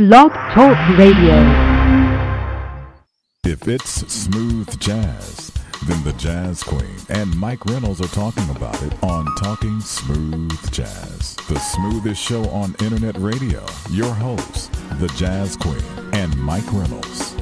Blog Talk Radio. If it's smooth jazz, then the Jazz Queen and Mike Reynolds are talking about it on Talking Smooth Jazz, the smoothest show on internet radio. Your hosts, the Jazz Queen and Mike Reynolds.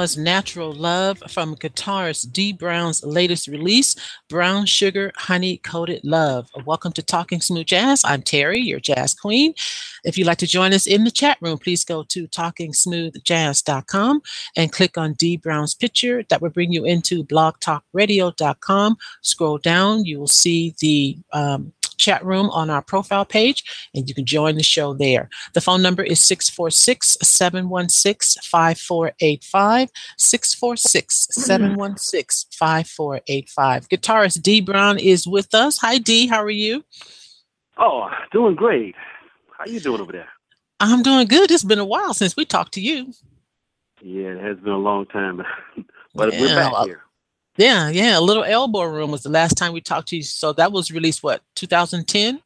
Natural Love from guitarist Dee Brown's latest release, Brown Sugar Honey Coated Love. Welcome to Talking Smooth Jazz. I'm Terry, your jazz queen. If you'd like to join us in the chat room, please go to talkingsmoothjazz.com and click on Dee Brown's picture. That will bring you into blogtalkradio.com. Scroll down, you will see the um, chat room on our profile page, and you can join the show there. The phone number is 646 716 5485. 646 716 5485. Guitarist Dee Brown is with us. Hi, Dee. How are you? Oh, doing great. How you doing over there? I'm doing good. It's been a while since we talked to you. Yeah, it has been a long time, but yeah, we're back here. Yeah, yeah. A little Elbow Room was the last time we talked to you. So that was released what 2010.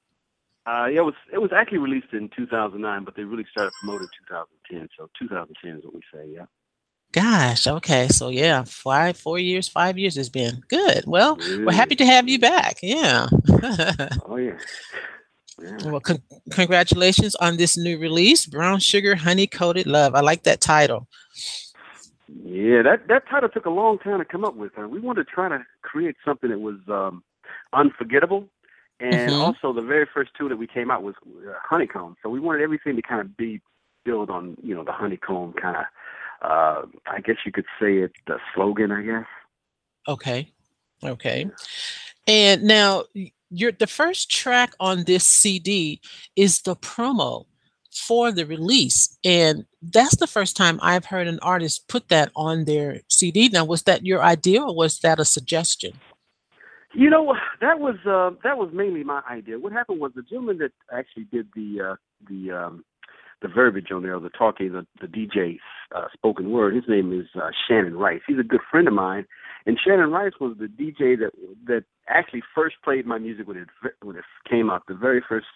Uh, yeah, it was it was actually released in 2009, but they really started promoting 2010. So 2010 is what we say. Yeah. Gosh, okay. So yeah, five, four years, five years has been good. Well, we're happy to have you back. Yeah. oh yeah. yeah. Well, con- congratulations on this new release, Brown Sugar Honey Coated Love. I like that title. Yeah, that that title took a long time to come up with. Uh, we wanted to try to create something that was um, unforgettable, and mm-hmm. also the very first two that we came out was uh, honeycomb. So we wanted everything to kind of be built on, you know, the honeycomb kind of uh, I guess you could say it the slogan, I guess. Okay. Okay. And now your the first track on this CD is the promo for the release. And that's the first time I've heard an artist put that on their CD. Now, was that your idea or was that a suggestion? You know, that was uh, that was mainly my idea. What happened was the gentleman that actually did the uh, the um, the verbiage on there, the talking, the, the DJ uh, spoken word. His name is uh, Shannon Rice. He's a good friend of mine, and Shannon Rice was the DJ that that actually first played my music when it when it came out. The very first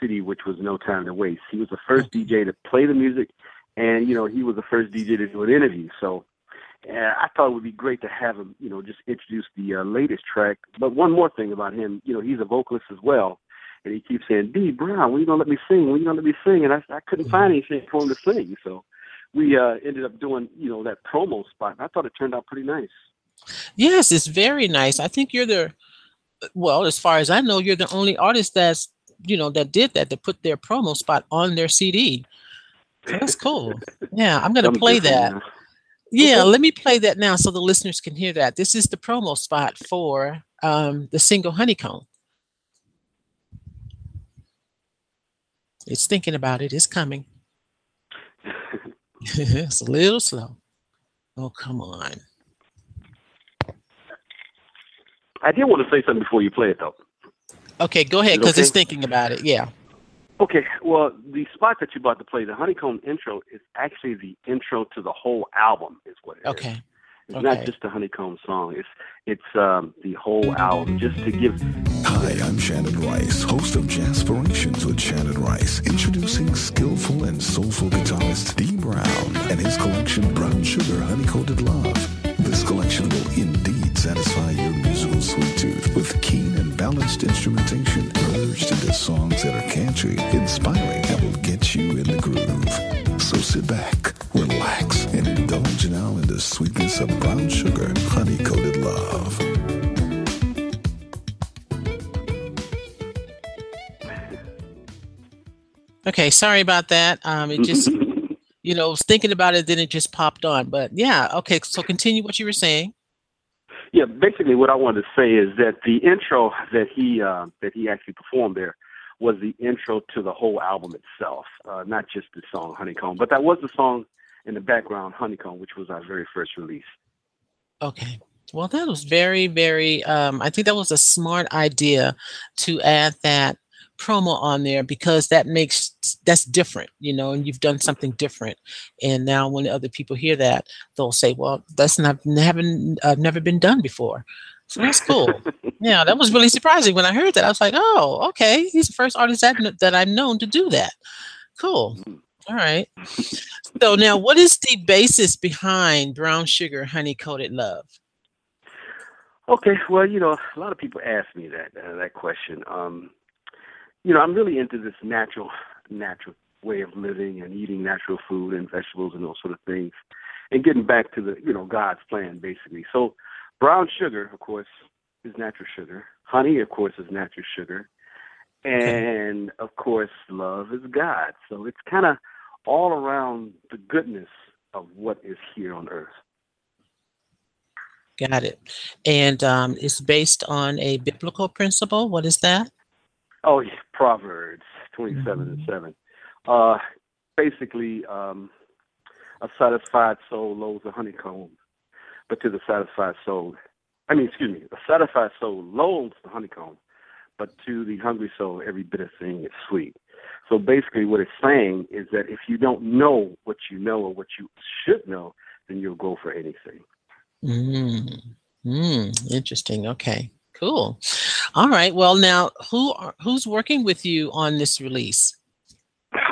CD, which was No Time to Waste. He was the first DJ to play the music, and you know he was the first DJ to do an interview. So. Uh, I thought it would be great to have him, you know, just introduce the uh, latest track. But one more thing about him, you know, he's a vocalist as well and he keeps saying, "Dee Brown, when you gonna let me sing? When you gonna let me sing?" And I, I couldn't find mm-hmm. anything for him to sing, so we uh, ended up doing, you know, that promo spot. I thought it turned out pretty nice. Yes, it's very nice. I think you're the, well, as far as I know, you're the only artist that's, you know, that did that, that put their promo spot on their CD. That's cool. Yeah, I'm gonna play that. Now. Yeah, okay. let me play that now so the listeners can hear that. This is the promo spot for um, the single Honeycomb. It's thinking about it. It's coming. it's a little slow. Oh, come on. I did want to say something before you play it, though. Okay, go ahead, because okay? it's thinking about it. Yeah. Okay, well, the spot that you about to play, the Honeycomb intro, is actually the intro to the whole album, is what it okay. Is. It's okay. not just a honeycomb song. It's it's um, the whole album. Just to give. Hi, I'm Shannon Rice, host of Jazzpirations with Shannon Rice, introducing skillful and soulful guitarist Dee Brown and his collection Brown Sugar Honey Coated Love. This collection will indeed satisfy your musical sweet tooth with keen and balanced instrumentation merged into songs that are catchy, inspiring, and will get you in the groove. So sit back, relax, and indulge now in the sweetness of brown sugar, honey coated love. Okay, sorry about that. Um, it just you know, was thinking about it, then it just popped on. But yeah, okay. So continue what you were saying. Yeah, basically, what I wanted to say is that the intro that he uh, that he actually performed there was the intro to the whole album itself, uh, not just the song Honeycomb, but that was the song in the background Honeycomb, which was our very first release. Okay. Well, that was very, very. Um, I think that was a smart idea to add that promo on there because that makes that's different you know and you've done something different. And now when other people hear that they'll say well that's not haven't uh, never been done before. So that's cool. Yeah that was really surprising when i heard that. I was like oh okay. He's the first artist that, that i've known to do that. Cool. Mm. all right. So now what is the basis behind brown sugar honey coated love? Okay well you know a lot of people ask me that uh, that question. Um you know, I'm really into this natural, natural way of living and eating natural food and vegetables and those sort of things, and getting back to the, you know, God's plan basically. So, brown sugar, of course, is natural sugar. Honey, of course, is natural sugar, and of course, love is God. So it's kind of all around the goodness of what is here on earth. Got it. And um, it's based on a biblical principle. What is that? Oh yeah, Proverbs twenty-seven mm-hmm. and seven. Uh, basically, um, a satisfied soul loathes a honeycomb, but to the satisfied soul, I mean, excuse me, a satisfied soul loathes the honeycomb, but to the hungry soul, every bit of thing is sweet. So basically, what it's saying is that if you don't know what you know or what you should know, then you'll go for anything. Mm. Mm. Interesting. Okay. Cool. All right. Well, now who are, who's working with you on this release?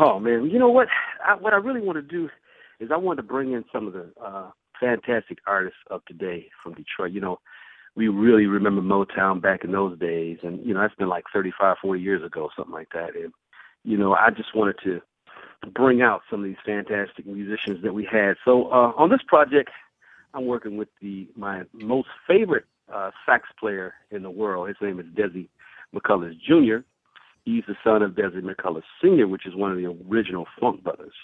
Oh man, you know what? I, what I really want to do is I want to bring in some of the uh, fantastic artists of today from Detroit. You know, we really remember Motown back in those days, and you know that's been like 35, 40 years ago, something like that. And you know, I just wanted to bring out some of these fantastic musicians that we had. So uh, on this project, I'm working with the my most favorite uh, sax player in the world. His name is Desi McCullers Jr. He's the son of Desi McCullers Sr., which is one of the original Funk Brothers,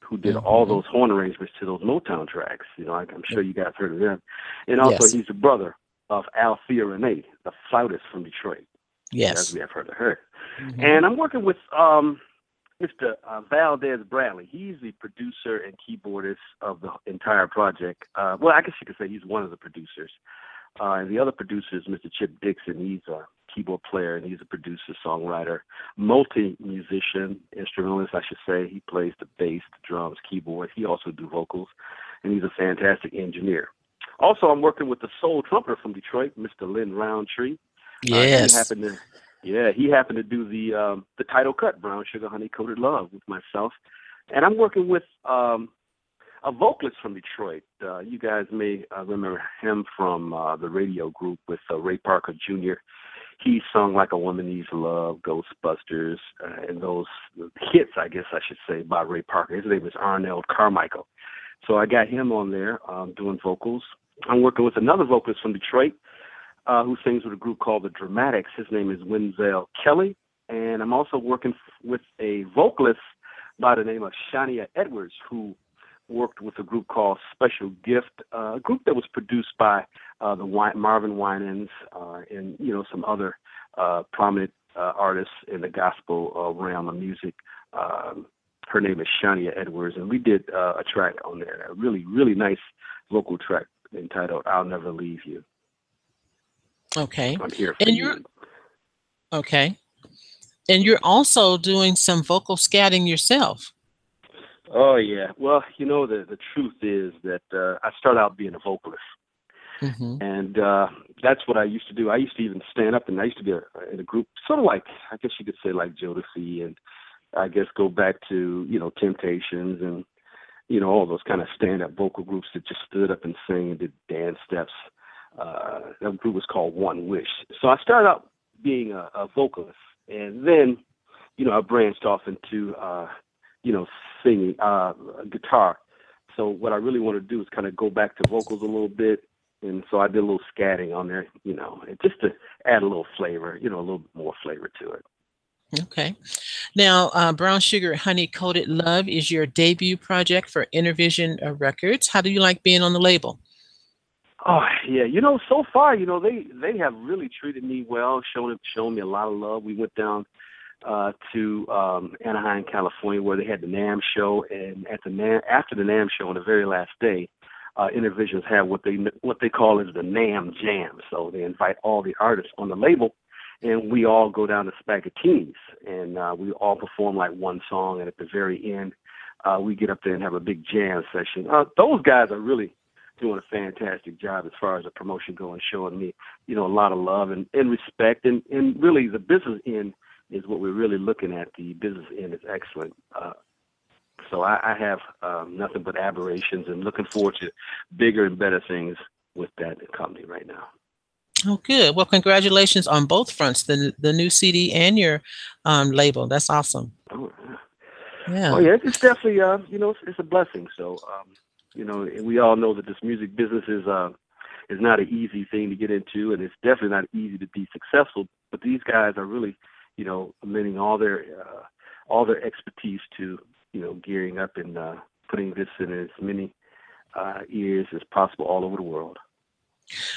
who did mm-hmm. all those horn arrangements to those Motown tracks. You know, I'm sure you guys heard of them. And also, yes. he's the brother of Althea Rene, the flautist from Detroit. Yes, as we have heard of her. Mm-hmm. And I'm working with um, Mr. Uh, Valdez Brantley. He's the producer and keyboardist of the entire project. Uh, well, I guess you could say he's one of the producers. Uh, and the other producer is Mr. Chip Dixon. He's a keyboard player and he's a producer, songwriter, multi musician, instrumentalist, I should say. He plays the bass, the drums, keyboard. He also do vocals, and he's a fantastic engineer. Also, I'm working with the soul trumpeter from Detroit, Mr. Lynn Roundtree. Yes. Uh, he happened to, yeah, he happened to do the um, the title cut, Brown Sugar Honey Coated Love, with myself, and I'm working with um, a vocalist from Detroit. Uh, you guys may uh, remember him from uh, the Raydio group with uh, Ray Parker Jr. He sung like a woman needs love, Ghostbusters, uh, and those hits, I guess I should say, by Ray Parker. His name is Arnell Carmichael. So I got him on there um, doing vocals. I'm working with another vocalist from Detroit uh, who sings with a group called the Dramatics. His name is Winzell Kelly. And I'm also working with a vocalist by the name of Shania Edwards, who worked with a group called Special Gift, uh, a group that was produced by uh, the Marvin Winans uh, and you know some other uh, prominent uh, artists in the gospel uh, realm of music. Um, her name is Shania Edwards, and we did uh, a track on there, a really really nice vocal track entitled "I'll Never Leave You." Okay. I'm here and you're okay. And you're also doing some vocal scatting yourself. Oh yeah. Well, you know the the truth is that uh, I started out being a vocalist, mm-hmm. and uh, that's what I used to do. I used to even stand up, and I used to be a, in a group, sort of like I guess you could say like Jodeci, and I guess go back to you know Temptations and you know all those kind of stand up vocal groups that just stood up and sang and did dance steps. Uh, that group was called One Wish. So I started out being a, a vocalist, and then you know I branched off into uh, you know, singing uh, guitar. So what I really want to do is kind of go back to vocals a little bit, and so I did a little scatting on there, you know, just to add a little flavor, you know, a little more flavor to it. Okay. Now, uh, Brown Sugar Honey Coated Love is your debut project for Innervision uh, Records. How do you like being on the label? Oh yeah, you know, so far, you know, they they have really treated me well, shown shown me a lot of love. We went down uh, to um, Anaheim, California, where they had the NAMM show, and at the NAMM, after the NAMM show on the very last day, uh, Innervisions have what they what they call is the NAMM Jam. So they invite all the artists on the label, and we all go down to Spaghettinis, and uh, we all perform like one song, and at the very end, uh, we get up there and have a big jam session. Uh, those guys are really doing a fantastic job as far as the promotion going, showing me, you know, a lot of love and, and respect, and and really the business end is what we're really looking at. The business end is excellent. Uh, so I, I have um, nothing but aberrations and looking forward to bigger and better things with that company right now. Oh, good. Well, congratulations on both fronts the the new CD and your um, label. That's awesome. Oh, yeah. yeah. Oh, yeah. It's definitely, uh, you know, it's, it's a blessing. So, um, you know, we all know that this music business is uh, is not an easy thing to get into, and it's definitely not easy to be successful. But these guys are really you know, lending all their uh, all their expertise to you know gearing up and uh, putting this in as many uh, ears as possible all over the world.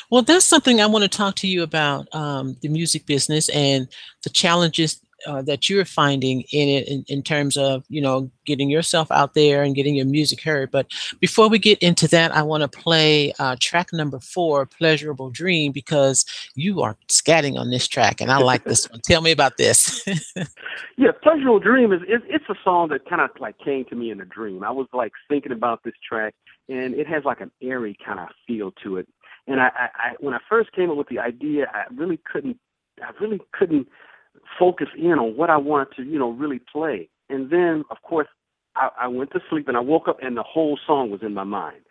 Well, that's something I want to talk to you about um, the music business and the challenges uh, that you're finding in it in, in terms of you know getting yourself out there and getting your music heard. But before we get into that, I want to play uh, track number four, "Pleasurable Dream," because you are scatting on this track, and I like this one. Tell me about this. yeah, "Pleasurable Dream" is it, it's a song that kind of like came to me in a dream. I was like thinking about this track, and it has like an airy kind of feel to it. And I, I, I when I first came up with the idea, I really couldn't, I really couldn't focus in on what I wanted to, you know, really play. And then, of course, I, I went to sleep and I woke up and the whole song was in my mind.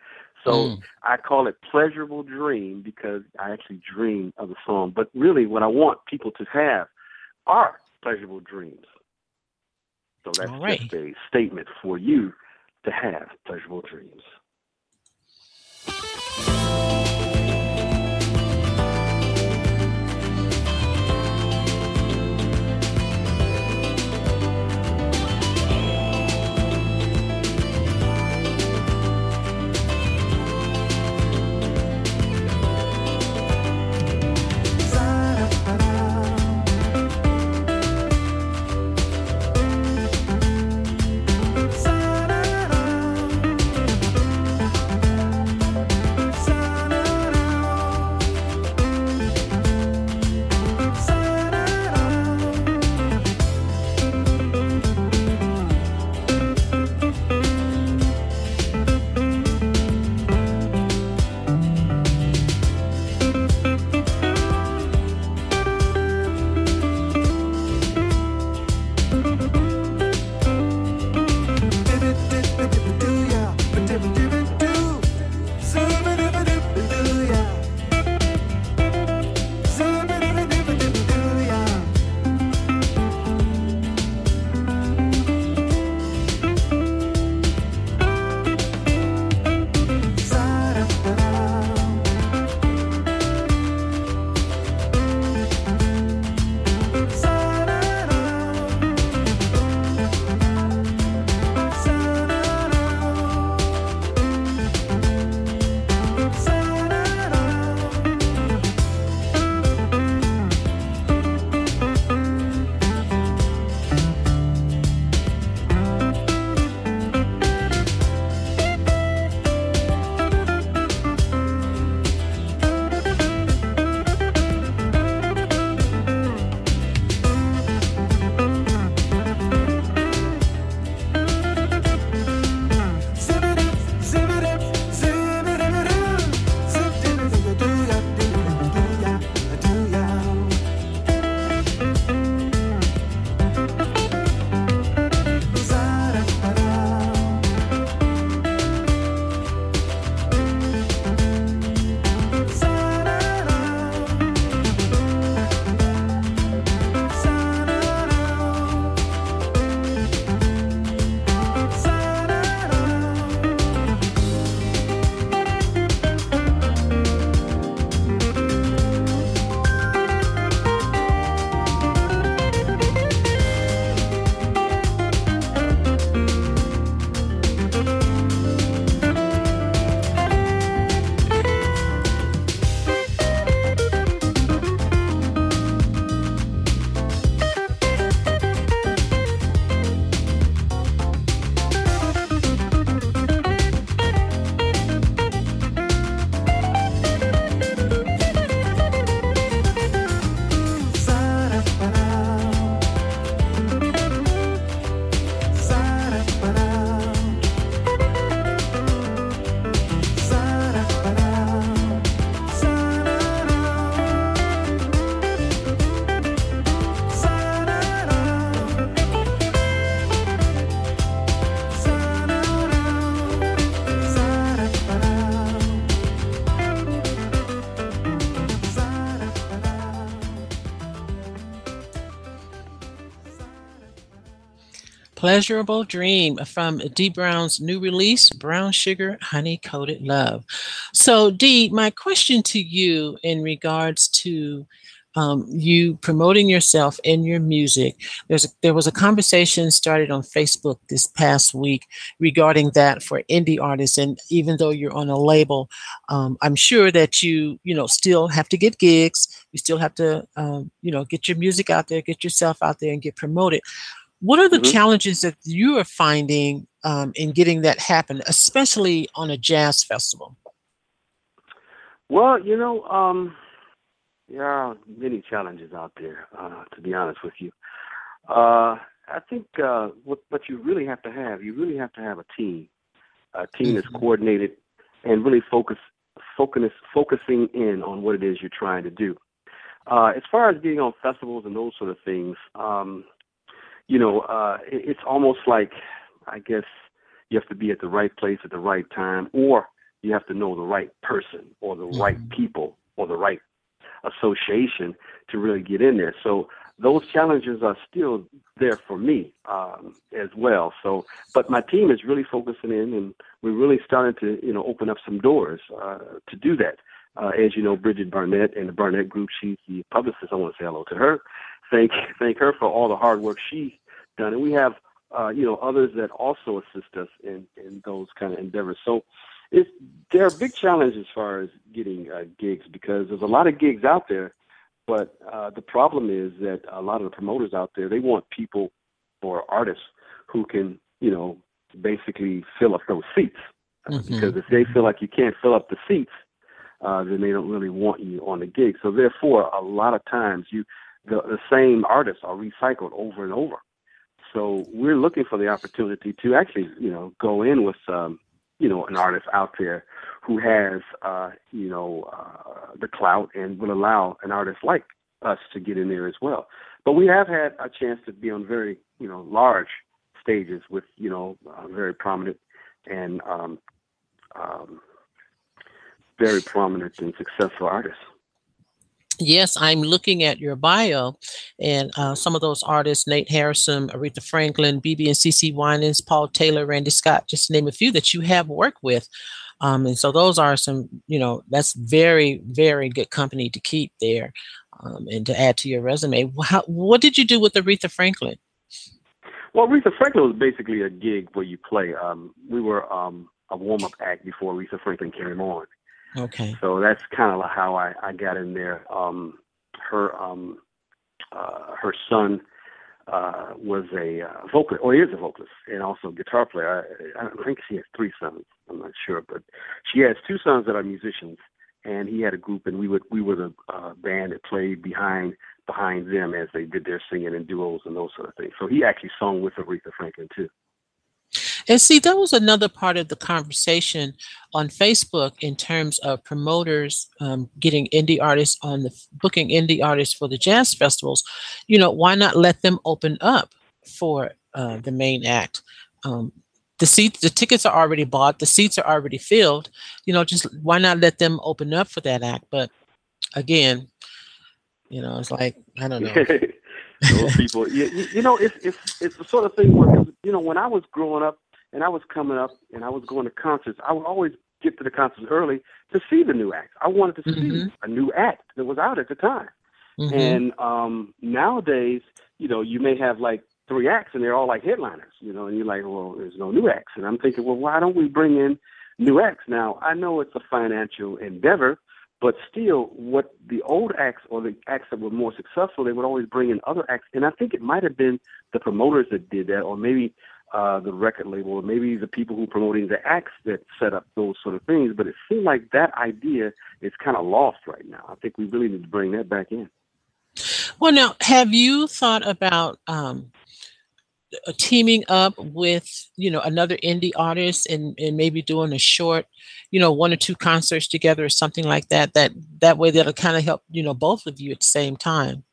So mm. I call it pleasurable dream because I actually dream of the song. But really, what I want people to have are pleasurable dreams. So that's right. just a statement for you to have pleasurable dreams. Pleasurable Dream from Dee Brown's new release, Brown Sugar Honey Coated Love. So, Dee, my question to you in regards to um, you promoting yourself in your music. There's a, there was a conversation started on Facebook this past week regarding that for indie artists. And even though you're on a label, um, I'm sure that you you know still have to get gigs. You still have to um, you know get your music out there, get yourself out there, and get promoted. What are the mm-hmm. challenges that you are finding um, in getting that happen, especially on a jazz festival? Well, you know, um, there are many challenges out there. Uh, to be honest with you, uh, I think uh, what what you really have to have, you really have to have a team, a team mm-hmm. that's coordinated and really focus focus focusing in on what it is you're trying to do. Uh, as far as being on festivals and those sort of things, um, you know, uh, it's almost like I guess you have to be at the right place at the right time, or you have to know the right person or the mm-hmm. right people or the right association to really get in there. So those challenges are still there for me um, as well. So, but my team is really focusing in, and we're really starting to, you know, open up some doors uh, to do that. Uh, as you know, Bridget Barnett and the Barnett Group, she's the publicist. I want to say hello to her. Thank thank her for all the hard work she's done, and we have, uh, you know, others that also assist us in in those kind of endeavors. So it's there are big challenges as far as getting uh, gigs because there's a lot of gigs out there, but uh, the problem is that a lot of the promoters out there they want people or artists who can you know basically fill up those seats mm-hmm. because if they feel like you can't fill up the seats, uh, then they don't really want you on the gig. So therefore, a lot of times you the, the same artists are recycled over and over. So we're looking for the opportunity to actually, you know, go in with um, you know, an artist out there who has, uh, you know, uh, the clout and will allow an artist like us to get in there as well. But we have had a chance to be on very, you know, large stages with, you know, uh, very prominent and um, um, very prominent and successful artists. Yes, I'm looking at your bio, and uh, some of those artists: Nate Harasim, Aretha Franklin, BeBe and CeCe Winans, Paul Taylor, Randy Scott, just to name a few that you have worked with. Um, and so those are some, you know, that's very, very good company to keep there, um, and to add to your resume. How, what did you do with Aretha Franklin? Well, Aretha Franklin was basically a gig where you play. Um, we were um, a warm-up act before Aretha Franklin came on. Okay. So that's kind of how I, I got in there. Um, her um, uh, her son uh, was a uh, vocalist, or is a vocalist, and also guitar player. I, I think she has three sons. I'm not sure, but she has two sons that are musicians, and he had a group, and we would we were the uh, band that played behind behind them as they did their singing and duos and those sort of things. So he actually sung with Aretha Franklin too. And see, that was another part of the conversation on Facebook in terms of promoters um, getting indie artists on the booking indie artists for the jazz festivals. You know, why not let them open up for uh, the main act? Um, the seats, the tickets are already bought, the seats are already filled. You know, just why not let them open up for that act? But again, you know, it's like I don't know. Those people, you, you know, it's it's it's the sort of thing where you know when I was growing up, and I was coming up and I was going to concerts, I would always get to the concerts early to see the new acts. I wanted to mm-hmm. see a new act that was out at the time. Mm-hmm. And um nowadays, you know, you may have like three acts and they're all like headliners, you know, and you're like, well, there's no new acts. And I'm thinking, well, why don't we bring in new acts? Now, I know it's a financial endeavor, but still, what the old acts or the acts that were more successful, they would always bring in other acts. And I think it might have been the promoters that did that, or maybe uh, the record label, or maybe the people who are promoting the acts that set up those sort of things. But it seems like that idea is kind of lost right now. I think we really need to bring that back in. Well, now, have you thought about um, uh, teaming up with you know another indie artist and and maybe doing a short, you know, one or two concerts together or something like that? That that way that'll kind of help you know both of you at the same time.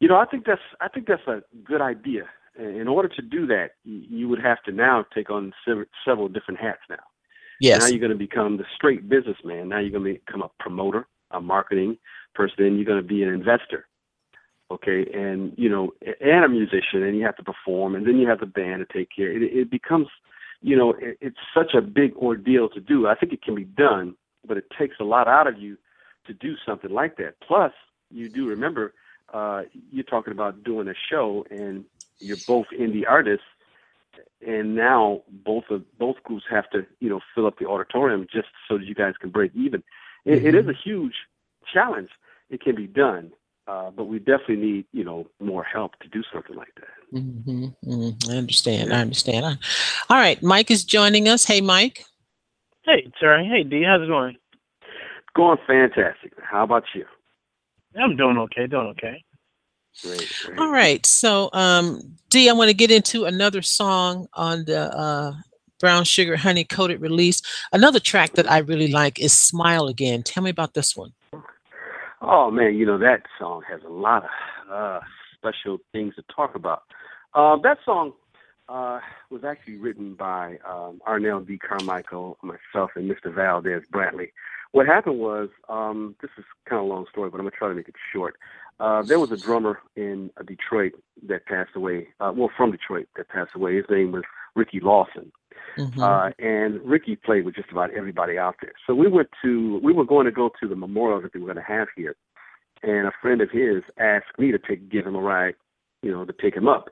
You know, I think that's I think that's a good idea in order to do that, you would have to now take on several different hats now. Yes. Now you're going to become the straight businessman. Now you're going to become a promoter, a marketing person. Then you're going to be an investor. Okay, and you know, and a musician, and you have to perform, and then you have the band to take care. It, it becomes, you know, it, it's such a big ordeal to do. I think it can be done, but it takes a lot out of you to do something like that. Plus, you do remember uh, you're talking about doing a show, and you're both indie artists, and now both of both groups have to you know fill up the auditorium just so that you guys can break even. It, mm-hmm. it is mm-hmm. a huge challenge. It can be done, uh, but we definitely need you know more help to do something like that. Mm-hmm. Mm-hmm. I understand. Yeah. I understand. All right, Mike is joining us. Hey, Mike. Hey, Terry. Hey, Dee. How's it going? Going fantastic. How about you? I'm doing okay. Doing okay. Great, great. All right. So, um, Dee, I want to get into another song on the uh, Brown Sugar Honey Coated release. Another track that I really like is Smile Again. Tell me about this one. Oh, man. You know, that song has a lot of uh, special things to talk about. Uh, that song uh, was actually written by um, Arnell D. Carmichael, myself, and Mr. Valdez Brantley. What happened was, um, this is kind of a long story, but I'm going to try to make it short. Uh, there was a drummer in uh, Detroit that passed away. Uh, well, from Detroit that passed away. His name was Ricky Lawson, mm-hmm. uh, and Ricky played with just about everybody out there. So we went to we were going to go to the memorial that they were going to have here, and a friend of his asked me to take give him a ride, you know, to pick him up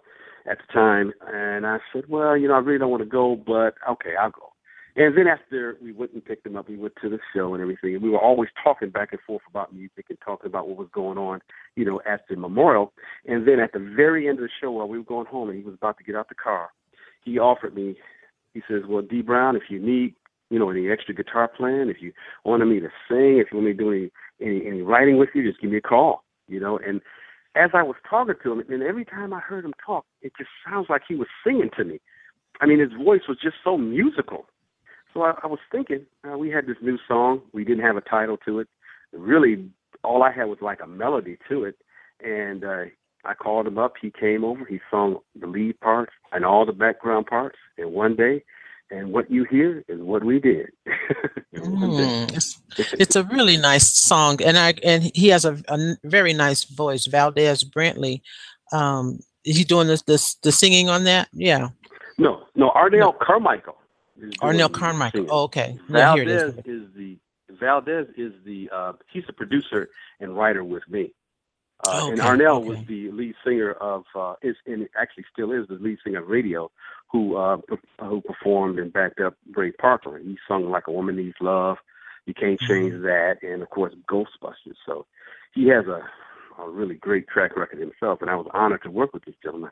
at the time. And I said, well, you know, I really don't want to go, but okay, I'll go. And then after we went and picked him up, we went to the show and everything. And we were always talking back and forth about music and talking about what was going on, you know, at the memorial. And then at the very end of the show, while we were going home and he was about to get out the car, he offered me, he says, Well, Dee Brown, if you need, you know, any extra guitar playing, if you wanted me to sing, if you want me to do any, any, any writing with you, just give me a call, you know. And as I was talking to him, and every time I heard him talk, it just sounds like he was singing to me. I mean, his voice was just so musical. So I, I was thinking, uh, we had this new song. We didn't have a title to it. Really, all I had was like a melody to it. And uh, I called him up. He came over. He sung the lead parts and all the background parts in one day. And what you hear is what we did. mm, it's, it's, a really nice song, and I and he has a, a very nice voice. Valdez Brantley, um, is he doing this, this the singing on that? Yeah. No, no, Arnell no. Carmichael. Arnell Carmichael. Oh, okay. No, Valdez is. is the Valdez is the uh, he's the producer and writer with me. Uh, okay, and Arnell okay. was the lead singer of uh, is and actually still is the lead singer of Raydio, who uh, who performed and backed up Ray Parker. He sung like a woman needs love. You can't mm-hmm. change mm-hmm. that, and of course Ghostbusters. So he has a a really great track record himself, and I was honored to work with this gentleman.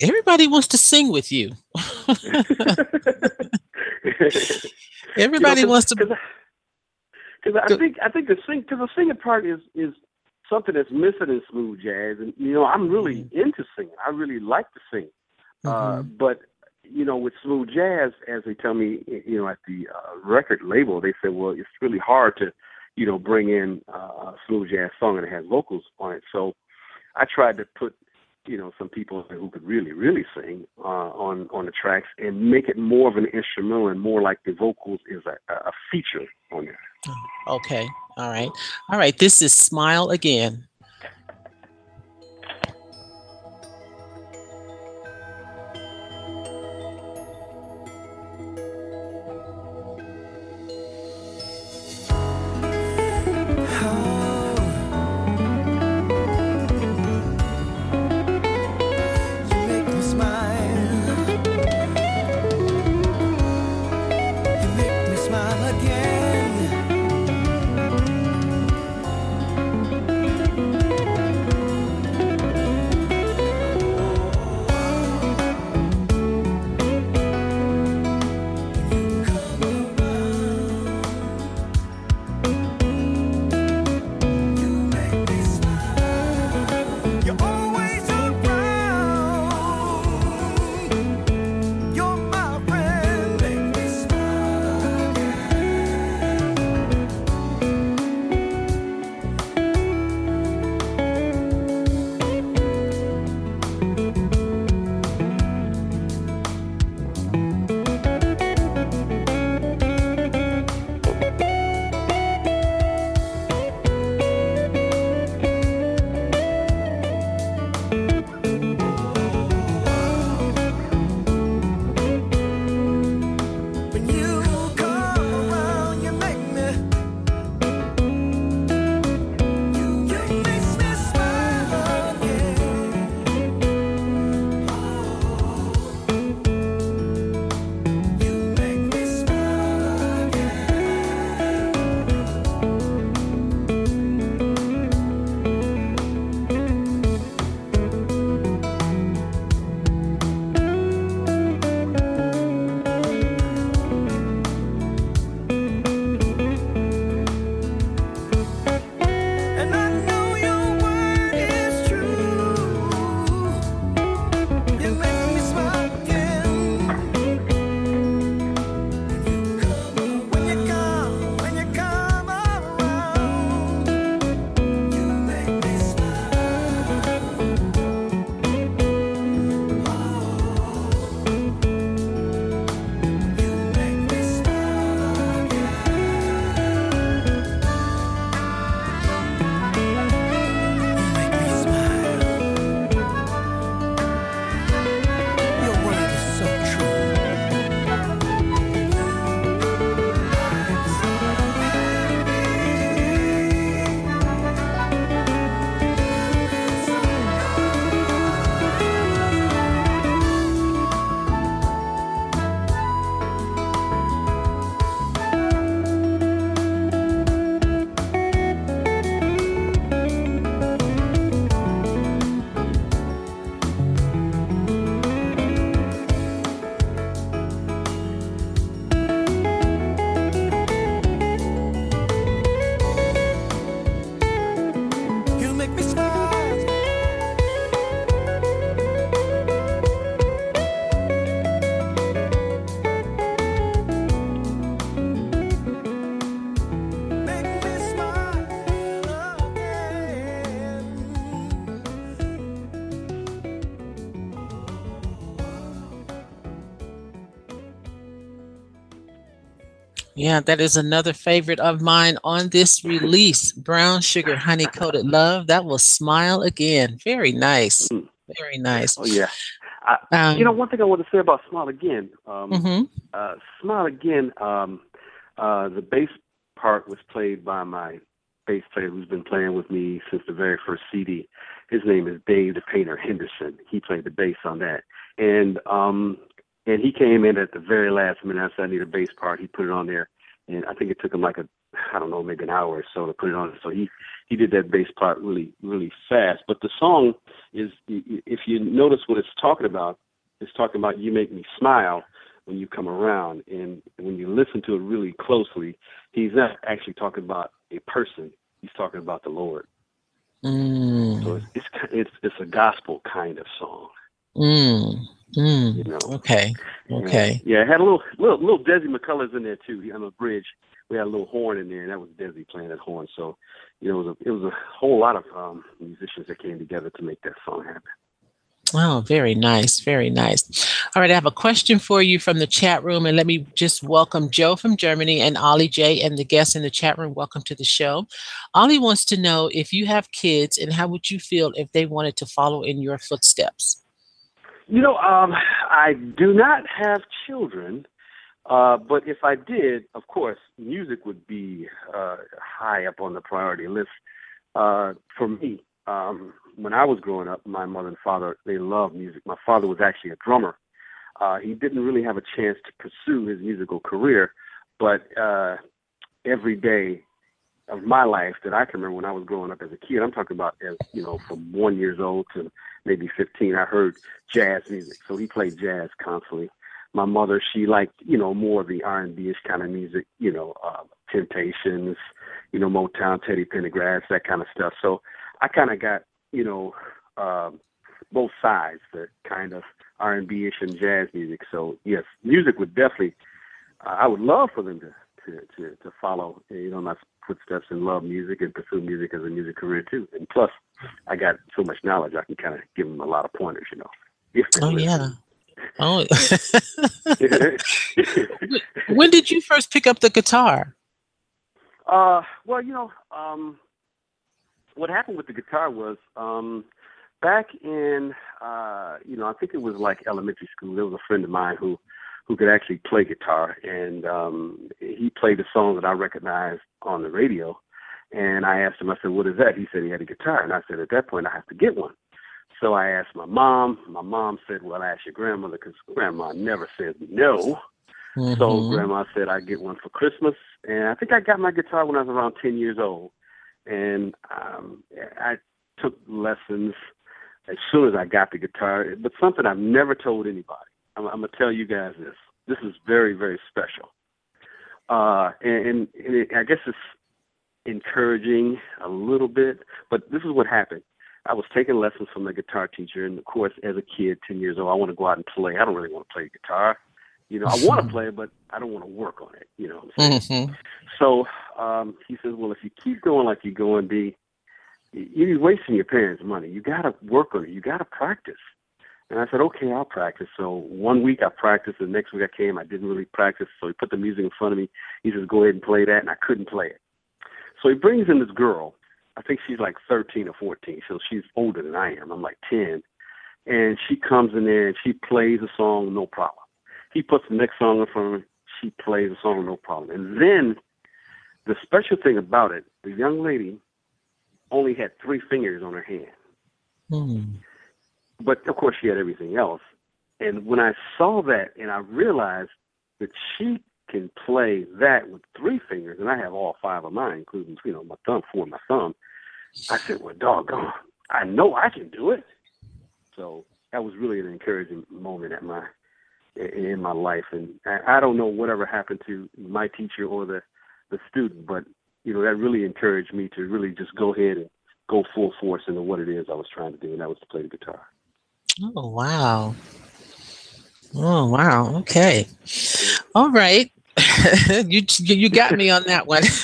Everybody wants to sing with you. Everybody you know, wants to. Because I think I think the sing because the singing part is is something that's missing in smooth jazz, and you know I'm really mm-hmm. into singing. I really like to sing, uh, mm-hmm. uh, but you know with smooth jazz, as they tell me, you know at the uh, record label, they said, well, it's really hard to you know bring in uh, a smooth jazz song and it has vocals on it. So I tried to put you know some people who could really really sing uh, on on the tracks and make it more of an instrumental and more like the vocals is a, a feature on there. Okay, all right, all right. This is "Smile Again." Yeah, that is another favorite of mine on this release. Brown Sugar Honey Coated Love. That will smile again. Very nice. Mm. Very nice. Oh yeah. I, Um, you know, one thing I want to say about Smile Again. Um, mhm. uh, Smile Again. Um, uh, the bass part was played by my bass player who's been playing with me since the very first CD. His name is Dave the Painter Henderson. He played the bass on that, and um, and he came in at the very last minute. I said I need a bass part. He put it on there, and I think it took him like a I don't know maybe an hour or so to put it on. So he he did that bass part really really fast. But the song is if you notice what it's talking about, it's talking about you make me smile when you come around, and when you listen to it really closely, he's not actually talking about a person. He's talking about the Lord. So Mm, it's it's it's, it's a gospel kind of song, mm, mm. you know. Okay. And, Okay. yeah, it had a little little little Desi McCullers in there too. On the bridge, we had a little horn in there, and that was Desi playing that horn. So, you know, it was a, it was a whole lot of um, musicians that came together to make that song happen. Oh, very nice. Very nice. All right. I have a question for you from the chat room. And let me just welcome Joe from Germany and Ollie J and the guests in the chat room. Welcome to the show. Ollie wants to know if you have kids and how would you feel if they wanted to follow in your footsteps? You know, um, I do not have children, uh, but if I did, of course, music would be uh, high up on the priority list. Uh, for me, um, when I was growing up, my mother and father they loved music. My father was actually a drummer. Uh, he didn't really have a chance to pursue his musical career, but uh, every day of my life that I can remember when I was growing up as a kid, I'm talking about as you know from one years old to maybe 15, I heard jazz music. So he played jazz constantly. My mother, she liked you know more of the R&B-ish kind of music, you know, uh, Temptations, you know, Motown, Teddy Pendergrass, that kind of stuff. So I kind of got you know um, both sides, the kind of R&B-ish and jazz music. So yes, music would definitely. Uh, I would love for them to to to, to follow you know my footsteps and love music and pursue music as a music career too. And plus, I got so much knowledge, I can kind of give them a lot of pointers, you know. Oh, yeah. Oh, when did you first pick up the guitar? Uh, well, you know, um, what happened with the guitar was um, back in, uh, you know, I think it was like elementary school. There was a friend of mine who, who could actually play guitar, and um, he played a song that I recognized on the radio. And I asked him, I said, "What is that?" He said he had a guitar, and I said, "At that point, I have to get one." So I asked my mom. My mom said, "Well, ask your grandmother, because grandma never said no." So Mhm. grandma said I'd get one for Christmas, and I think I got my guitar when I was around ten years old, and um, I took lessons as soon as I got the guitar. But something I've never told anybody. I'm, I'm gonna tell you guys this. This is very very special, uh, and, and it, I guess it's encouraging a little bit. But this is what happened. I was taking lessons from a guitar teacher, and of course, as a kid, ten years old, I want to go out and play. I don't really want to play guitar. You know, I want to play, but I don't want to work on it. You know what I'm saying? Mhm. So um, he says, "Well, if you keep going like you're going, B, you're wasting your parents' money. You got to work on it. You got to practice." And I said, "Okay, I'll practice." So one week I practiced, the next week I came, I didn't really practice. So he put the music in front of me. He says, "Go ahead and play that," and I couldn't play it. So he brings in this girl. I think she's like 13 or 14, so she's older than I am. I'm like 10, and she comes in there and she plays a song, no problem. He puts the next song in front of her. She plays a song, no problem. And then the special thing about it, the young lady only had three fingers on her hand, Hmm. But of course she had everything else. And when I saw that, and I realized that she can play that with three fingers, and I have all five of mine, including you know my thumb, four of my thumb. I said, "Well, doggone, I know I can do it." So that was really an encouraging moment at my in my life, and I don't know whatever happened to my teacher or the the student, but you know that really encouraged me to really just go ahead and go full force into what it is I was trying to do, and that was to play the guitar. Oh, wow. Oh, wow. Okay. All right. you you got me on that one.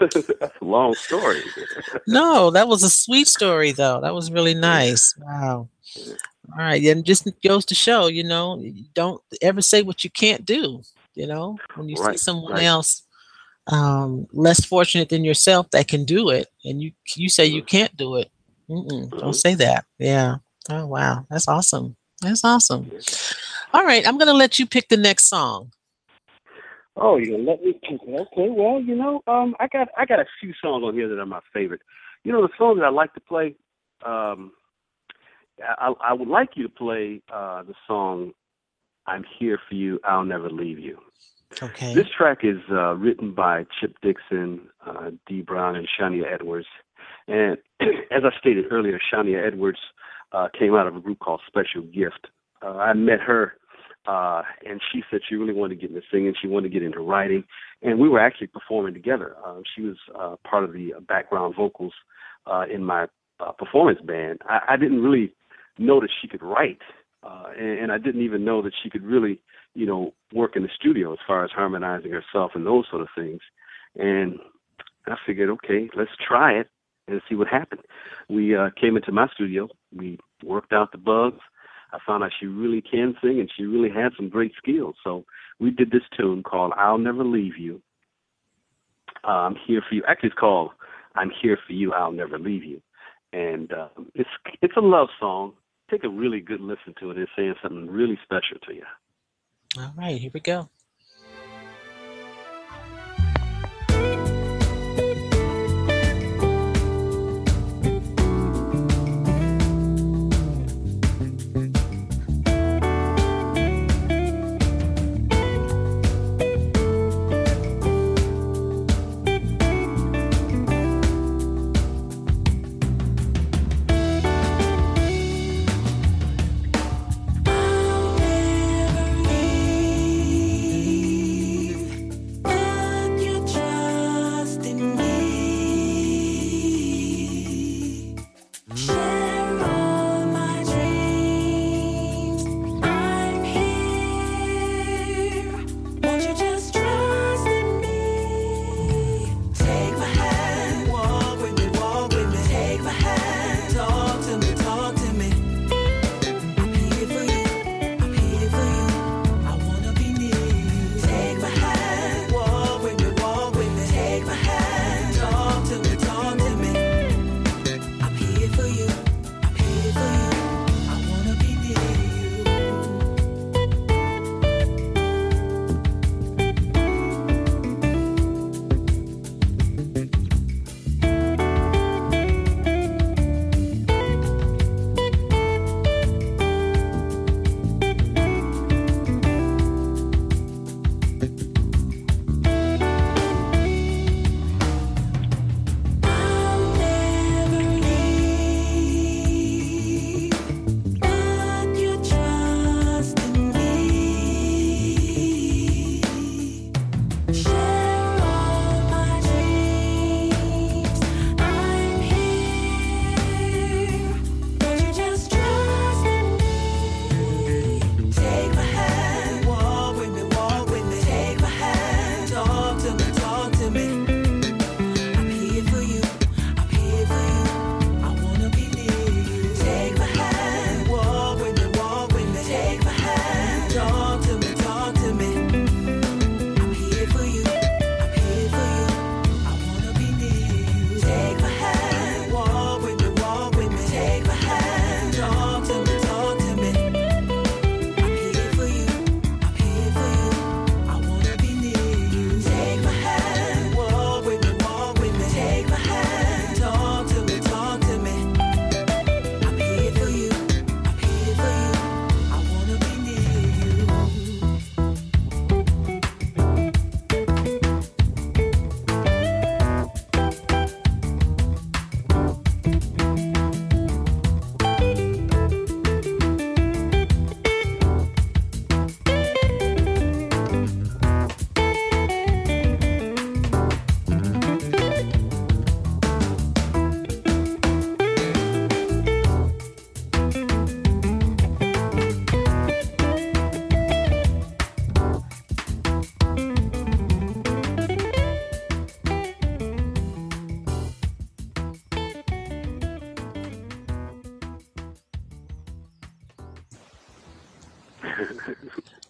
That's a long story. no, that was a sweet story though. That was really nice. Wow. All right, and just goes to show, you know, don't ever say what you can't do. You know, when you Right, see someone right. else um, less fortunate than yourself that can do it, and you you say you can't do it. Mm-mm, Mhm. Don't say that. Yeah. Oh wow, that's awesome. That's awesome. All right, I'm gonna let you pick the next song. Oh, you let me pick it. Okay, well, you know, um, I got I got a few songs on here that are my favorite. You know, the song that I like to play. Um, I, I would like you to play uh, the song "I'm Here for You, I'll Never Leave You." Okay. This track is uh, written by Chip Dixon, uh, Dee Brown, and Shania Edwards. And as I stated earlier, Shania Edwards uh, came out of a group called Special Gift. Uh, I met her, uh, and she said she really wanted to get into singing. She wanted to get into writing, and we were actually performing together. Uh, she was uh, part of the background vocals uh, in my uh, performance band. I, I didn't really know that she could write, uh, and, and I didn't even know that she could really you know, work in the studio as far as harmonizing herself and those sort of things. And I figured, okay, let's try it and see what happened. We uh, came into my studio. We worked out the bugs. I found out she really can sing and she really had some great skills. So we did this tune called "I'll Never Leave You." Uh, I'm here for you. Actually, it's called "I'm Here for You, I'll Never Leave You," and uh, it's it's a love song. Take a really good listen to it. It's saying something really special to you. All right, here we go.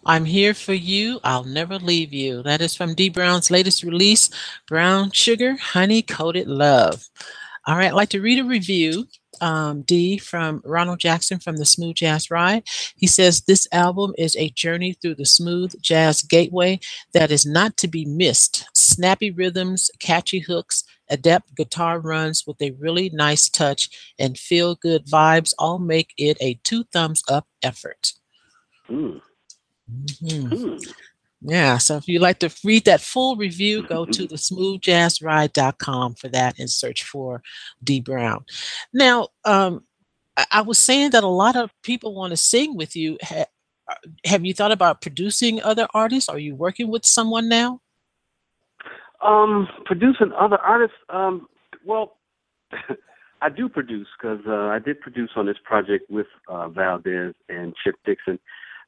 I'm here for you. I'll never leave you. That is from Dee Brown's latest release, Brown Sugar Honey Coated Love. All right, I'd like to read a review um, Dee from Ronald Jackson from the Smooth Jazz Ride. He says this album is a journey through the smooth jazz gateway that is not to be missed. Snappy rhythms, catchy hooks, adept guitar runs with a really nice touch, and feel good vibes all make it a two thumbs up effort. Mm. Mhm. Mm. Yeah, so if you'd like to read that full review, go to the smoothjazzride.com for that and search for Dee Brown. Now, um, I, I was saying that a lot of people want to sing with you. Ha, uh, have you thought about producing other artists? Are you working with someone now? Um, producing other artists. Um, well, I do produce because uh, I did produce on this project with uh, Valdez and Chip Dixon.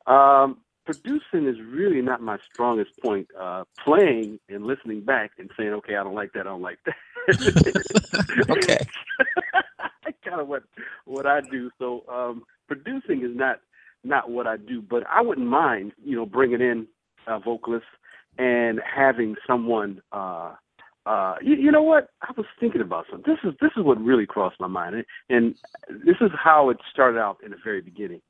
Um, producing is really not my strongest point. Uh, playing and listening back and saying, "Okay, I don't like that. I don't like that." Okay. That's kind of what what I do. So um, producing is not not what I do, but I wouldn't mind, you know, bringing in a vocalist and having someone. Uh, uh, you, you know what? I was thinking about something. This is this is what really crossed my mind, and, and this is how it started out in the very beginning.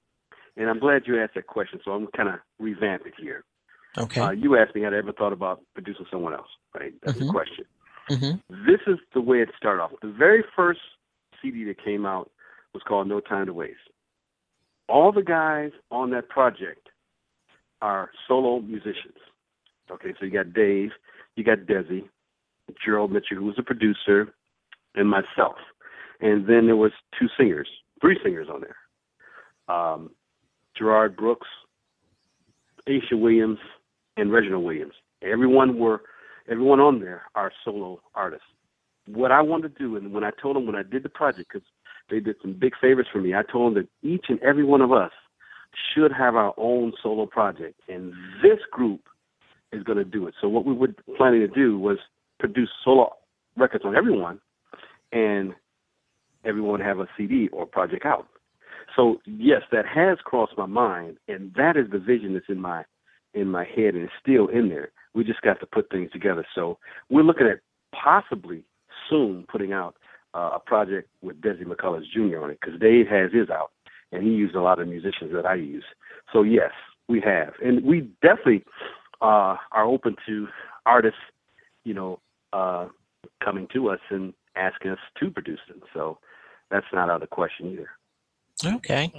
And I'm glad you asked that question. So I'm kind of revamp it here. Okay. Uh, you asked me had I ever thought about producing someone else, right? That's Mhm. the question. hmm This is the way it started off. The very first CD that came out was called No Time to Waste. All the guys on that project are solo musicians. Okay, so you got Dave, you got Desi, Gerald Mitchell, who was a producer, and myself. And then there was two singers, three singers on there. Um, Gerard Brooks, Aisha Williams, and Reginald Williams. Everyone were everyone on there are solo artists. What I wanted to do, and when I told them when I did the project, because they did some big favors for me, I told them that each and every one of us should have our own solo project, and this group is going to do it. So what we were planning to do was produce solo records on everyone, and everyone have a CD or project out. So yes, that has crossed my mind, and that is the vision that's in my in my head, and it's still in there. We just got to put things together. So we're looking at possibly soon putting out uh, a project with Desi McCullers Jr. on it because Dave has his out, and he used a lot of musicians that I use. So yes, we have, and we definitely uh, are open to artists, you know, uh, coming to us and asking us to produce them. So that's not out of the question either. Okay.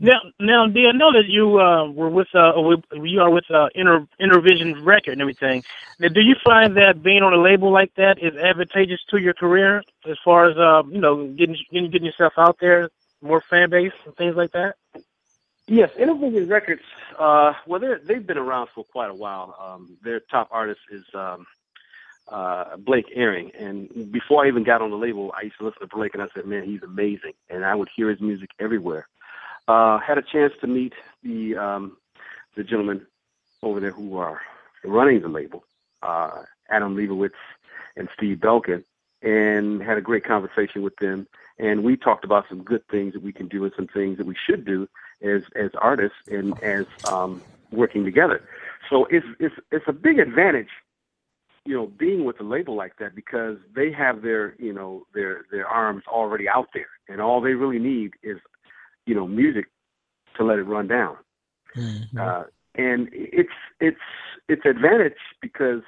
Now, now, Dee, I know that you uh, were with uh, you are with uh, Inter Innervision Record and everything. Now, do you find that being on a label like that is advantageous to your career as far as uh, you know getting getting getting yourself out there, more fan base and things like that? Yes, Innervision Records. Uh, well, they're, they've been around for quite a while. Um, their top artist is um, uh, Blake Aaron, and before I even got on the label, I used to listen to Blake, and I said, "Man, he's amazing," and I would hear his music everywhere. Uh, had a chance to meet the um, the gentlemen over there who are running the label, uh, Adam Leibowitz and Steve Belkin, and had a great conversation with them. And we talked about some good things that we can do and some things that we should do as as artists and as um, working together. So it's it's it's a big advantage, you know, being with a label like that because they have their you know their their arms already out there, and all they really need is you know music to let it run down. Mhm. Uh, and it's it's it's advantage because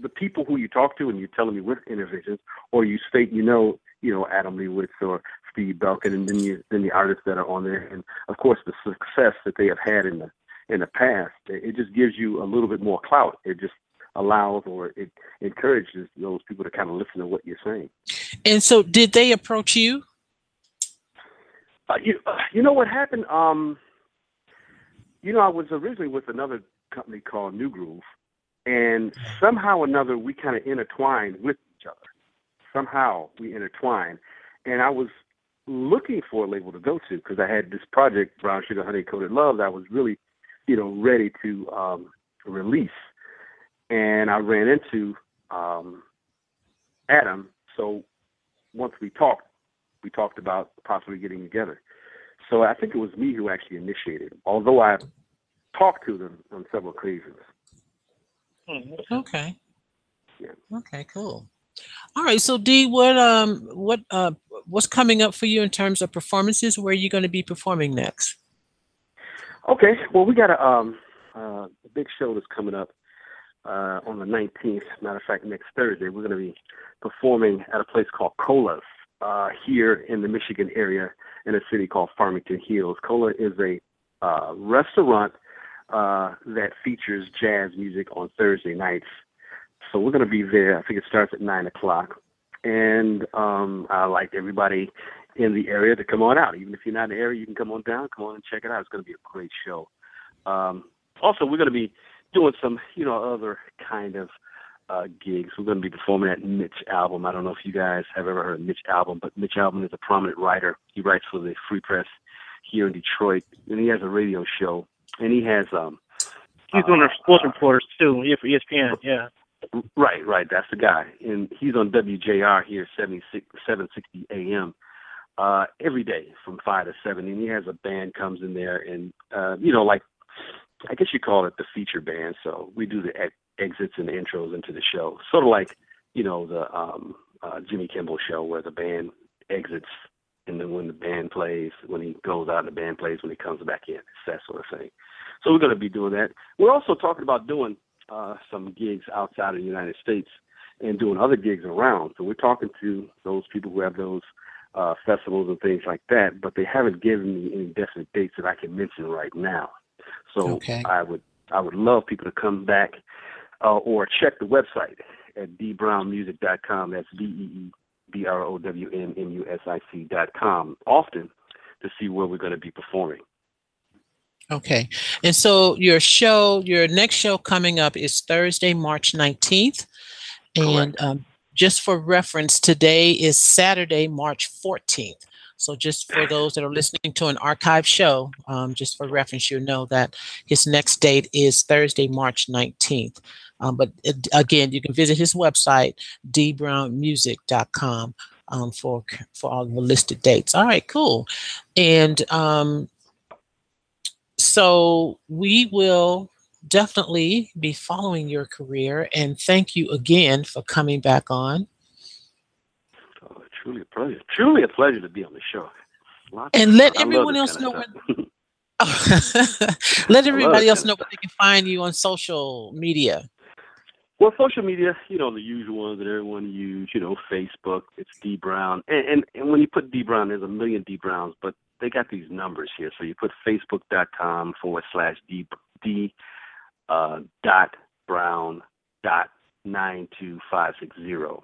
the people who you talk to and you tell them you're with Innervisions, or you state you know you know Adam Leibowitz or Steve Belkin, and then you then the artists that are on there, and of course the success that they have had in the in the past, it it just gives you a little bit more clout. It just allows or it encourages those people to kind of listen to what you're saying. And so, did they approach you? Uh, you, uh, you know what happened? Um, you know, I was originally with another company called New Groove, and somehow or another we kind of intertwined with each other. Somehow we intertwined, and I was looking for a label to go to because I had this project, Brown Sugar Honey Coated Love, that I was really, you know, ready to um, release, and I ran into um, Adam. So once we talked, we talked about possibly getting together. So I think it was me who actually initiated. Although I talked to them on several occasions. Okay. Yeah. Okay, cool. All right, so Dee, what um what uh what's coming up for you in terms of performances? Where are you going to be performing next? Okay, well, we got a um uh, a big show that's coming up uh, on the 19th. Matter of fact, next Thursday, we're going to be performing at a place called Cola's uh, here in the Michigan area in a city called Farmington Hills. Cola is a uh, restaurant uh, that features jazz music on Thursday nights. So we're going to be there. I think it starts at nine o'clock, and um, I like everybody in the area to come on out. Even if you're not in the area, you can come on down, come on and check it out. It's going to be a great show. Um, also, we're going to be doing some, you know, other kind of uh, gigs. We're going to be performing at Mitch Albom. I don't know if you guys have ever heard of Mitch Albom, but Mitch Albom is a prominent writer. He writes for the Free Press here in Detroit, and he has a radio show. And he has um. He's one of the sports reporters too, yeah, for ESPN. Yeah. Right, right. That's the guy, and he's on WJR here, 76, 760 AM, uh, every day from five to seven. And he has a band comes in there, and uh, you know, like I guess you call it the feature band. So we do the ex- exits and the intros into the show, sort of like you know the um, uh, Jimmy Kimmel show where the band exits and then when the band plays, when he goes out, the band plays when he comes back in. It's that sort of thing. So we're going to be doing that. We're also talking about doing uh, some gigs outside of the United States and doing other gigs around. So we're talking to those people who have those uh, festivals and things like that, but they haven't given me any definite dates that I can mention right now. So Okay. I would I would love people to come back uh, or check the website at deebrownmusic.com. That's D E E B R O W N M U S I C dot com often to see where we're going to be performing. Okay. And so your show, your next show coming up is Thursday, March 19th. And um, just for reference, today is Saturday, March 14th. So just for those that are listening to an archive show, um, just for reference, you know that his next date is Thursday, March 19th. Um, but uh, again, you can visit his website, deebrownmusic.com, um, for for all the listed dates. All right, cool. And um, so we will definitely be following your career and thank you again for coming back on truly a pleasure. Truly a pleasure to be on the show. And let fun. Everyone else know stuff. let everybody else know where they can find you on social media Well, social media, you know, the usual ones that everyone use, you know, Facebook, it's Dee Brown. And, and, and when you put Dee Brown, there's a million Dee Browns, but they got these numbers here. So you put facebook.com forward slash Dee, Dee uh, dot Brown dot 92560.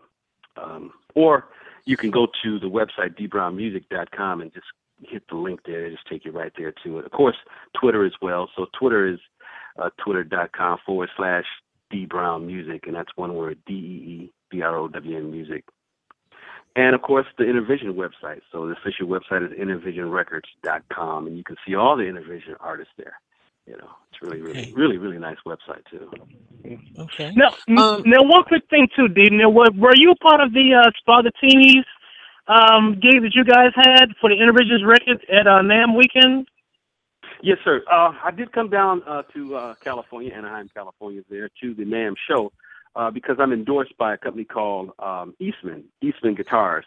Um, or you can go to the website deebrownmusic.com and just hit the link there. It'll just take you right there to it. Of course, Twitter as well. So Twitter is uh, twitter.com forward slash deebrownmusic, and that's one word D E E B R O W N Music. And of course, the Innervision website. So the official website is innervisionrecords.com, and you can see all the Innervision artists there. You know, it's really, really, Okay. really, really nice website too. okay Now, Um, now one quick thing too, Dee. Now, were, were you part of the uh, Spaghettinis um, gig that you guys had for the Innervisions record at uh, NAMM weekend? Yes, sir. Uh, I did come down uh, to uh, California, Anaheim, California, there to the NAMM show uh, because I'm endorsed by a company called um, Eastman, Eastman Guitars.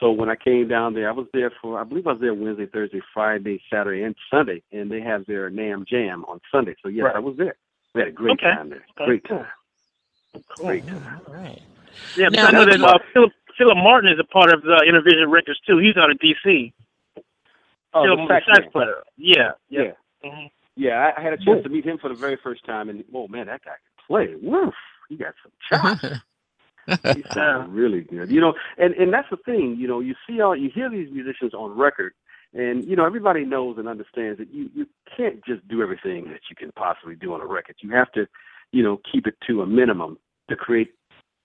So when I came down there, I was there for, I believe I was there Wednesday, Thursday, Friday, Saturday, and Sunday, and they have their NAMM Jam on Sunday. So yes, Right. I was there. We had a great Okay. time there. Okay. Great time. Great Oh, time. all right Yeah, Now, because I know that uh, Philip, Philip Martin is a part of uh, Innervision Records too. He's out of D.C. Oh, Philip the Martin, sax sax man. player. Yeah. Yeah. Mhm. Yeah, I, I had a chance to meet him for the very first time, and oh man, that guy can play. Woof, he got some chops. he sounded really good. You know, and and that's the thing. You know, you see all you hear these musicians on record, and you know everybody knows and understands that you you can't just do everything that you can possibly do on a record. You have to, you know, keep it to a minimum to create,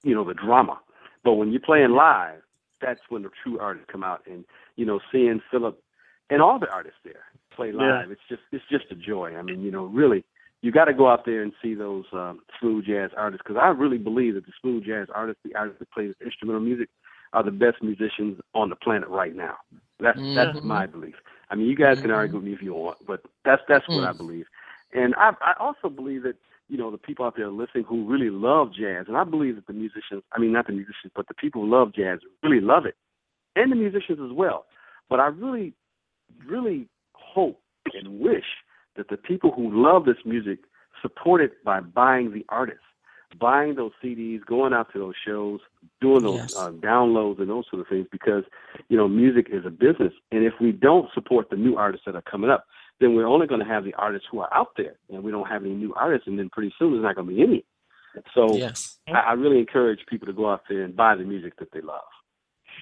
you know, the drama. But when you're playing live, that's when the true artists come out. And you know, seeing Philip and all the artists there play Yeah. live, it's just it's just a joy. I mean, you know, really you got to go out there and see those um, smooth jazz artists because I really believe that the smooth jazz artists, the artists that play instrumental music, are the best musicians on the planet right now. That's that's Mhm. my belief. I mean, you guys can Mhm. argue with me if you want, but that's that's what I Mm. believe. And I, I also believe that you know the people out there listening who really love jazz, and I believe that the musicians, I mean not the musicians, but the people who love jazz really love it, and the musicians as well. But I really, really hope and wish people who love this music support it by buying the artists, buying those CDs, going out to those shows, doing those yes. uh, downloads and those sort of things, because you know music is a business, and if we don't support the new artists that are coming up, then we're only going to have the artists who are out there, and we don't have any new artists, and then pretty soon there's not going to be any. So yes. I, I really encourage people to go out there and buy the music that they love.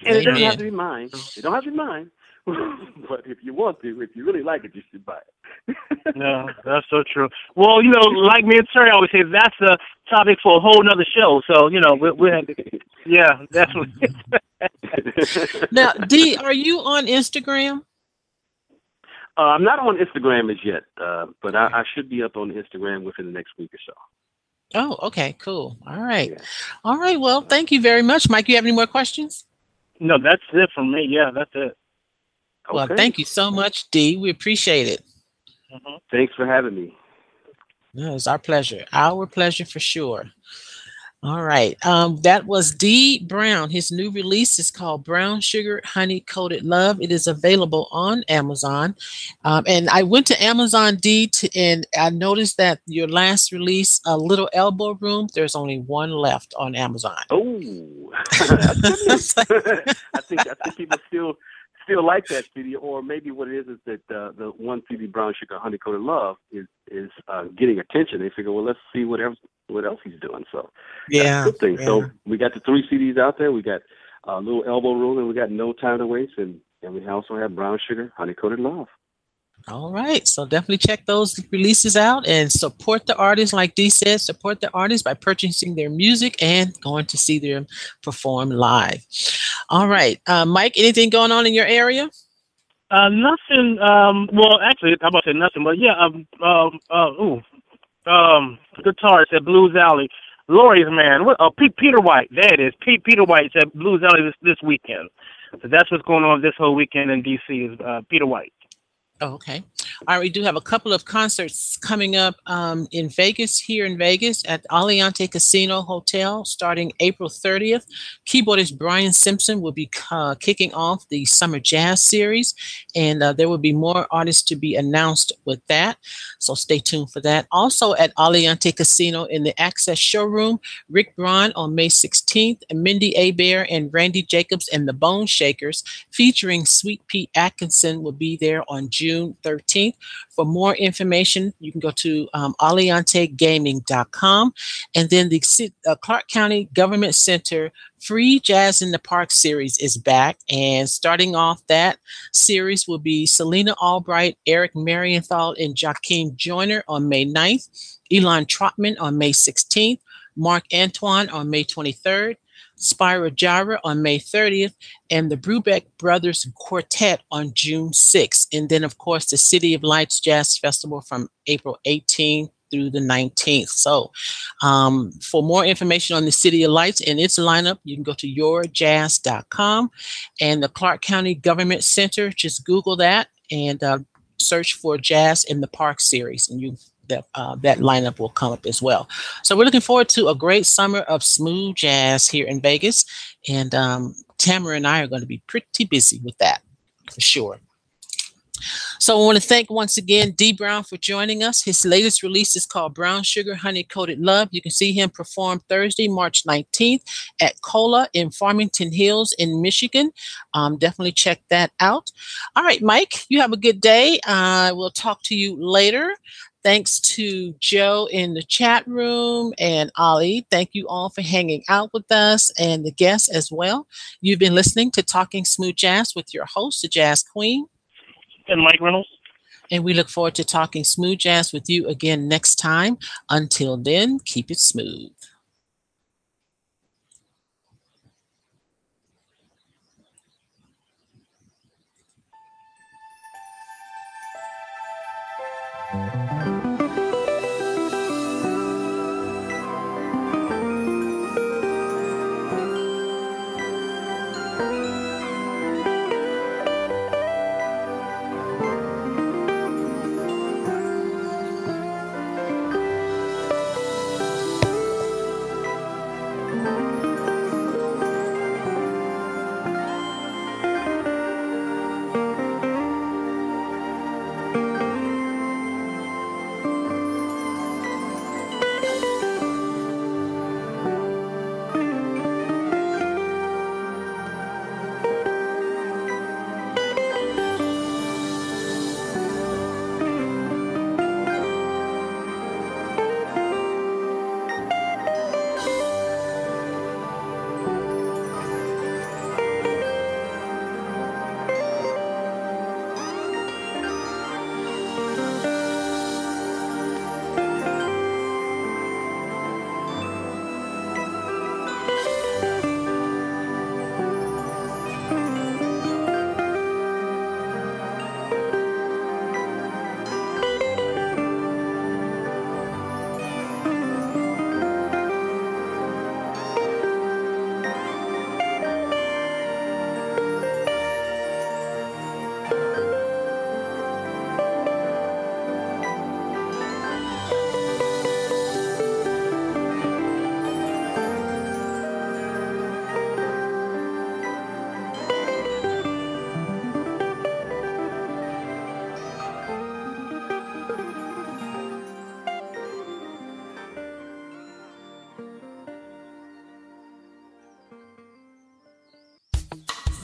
And Amen. it doesn't have to be mine. It don't have to be mine. but if you want to, if you really like it, you should buy it. no, that's so true. Well, you know, like me and Terry always say, that's a topic for a whole nother show. So, you know, we, we have, yeah, definitely. now, Dee, are you on Instagram? Uh, I'm not on Instagram as yet, uh, but I, I, should be up on Instagram within the next week or so. Oh, okay, cool. All right. Yeah. All right. Well, thank you very much. Mike, you have any more questions? No, that's it from me. Yeah, that's it. Well, thank you so much, Dee. We appreciate it. Mm-hmm. Thanks for having me. No, it's our pleasure. Our pleasure for sure. All right. Um, that was Dee Brown. His new release is called Brown Sugar Honey Coated Love. It is available on Amazon. Um, and I went to Amazon Dee to, and I noticed that your last release, A Little Elbow Room, there's only one left on Amazon. Oh, I think I think people still still like that CD, or maybe what it is is that uh, the one CD, Brown Sugar Honey Coated Love, is is uh, getting attention. They figure, well, let's see what else what else he's doing. So yeah, good thing. Yeah. So we got the three CDs out there. We got a uh, little elbow room, and we got No Time to Waste, and and we also have Brown Sugar Honey Coated Love. All right. So definitely check those releases out and support the artists. Like Dee said, support the artists by purchasing their music and going to see them perform live. All right. Uh, Mike, anything going on in your area? Uh, nothing. Um, well, actually, I'm about to say nothing, but yeah. Um, um, uh, ooh, um, guitarist at Blues Alley. Lori's man. What? Oh, Pete, Peter White. There it is. Pete Peter White's at Blues Alley this this weekend. So that's what's going on this whole weekend in DC. Is uh, Peter White. Oh, okay. All right. We do have a couple of concerts coming up um, in Vegas, here in Vegas at Aliante Casino Hotel starting April 30th. Keyboardist Brian Simpson will be uh, kicking off the Summer Jazz Series, and uh, there will be more artists to be announced with that. So stay tuned for that. Also at Aliante Casino in the Access Showroom, Rick Braun on May 16th, and Mindi Abair and Randy Jacobs and the Bone Shakers featuring Sweet Pea Atkinson will be there on June. June 13th. For more information, you can go to um, aliantegaming.com. And then the uh, Clark County Government Center Free Jazz in the Park series is back. And starting off that series will be Selina Albright, Eric Marienthal, and Jackiem Joyner on May 9th, Elan Trotman on May 16th, Marc Antoine on May 23rd, Spyro Gyra on May 30th, and the Brubeck Brothers Quartet on June 6th. And then, of course, the City of Lights Jazz Festival from April 18th through the 19th. So, um, for more information on the City of Lights and its lineup, you can go to yourjazz.com and the Clark County Government Center. Just Google that and uh, search for Jazz in the Park series, and you that uh, that lineup will come up as well. So we're looking forward to a great summer of smooth jazz here in Vegas, and um, Tamara and I are going to be pretty busy with that for sure. So I want to thank once again Dee Brown for joining us. His latest release is called Brown Sugar Honey Coated Love. You can see him perform Thursday, March 19th at Cola in Farmington Hills in Michigan. Um, definitely check that out. All right, Mike, you have a good day. I uh, will talk to you later. Thanks to Joe in the chat room and Ali. Thank you all for hanging out with us and the guests as well. You've been listening to Talking Smooth Jazz with your host, the Jazz Queen. And Mike Reynolds. And we look forward to talking smooth jazz with you again next time. Until then, keep it smooth.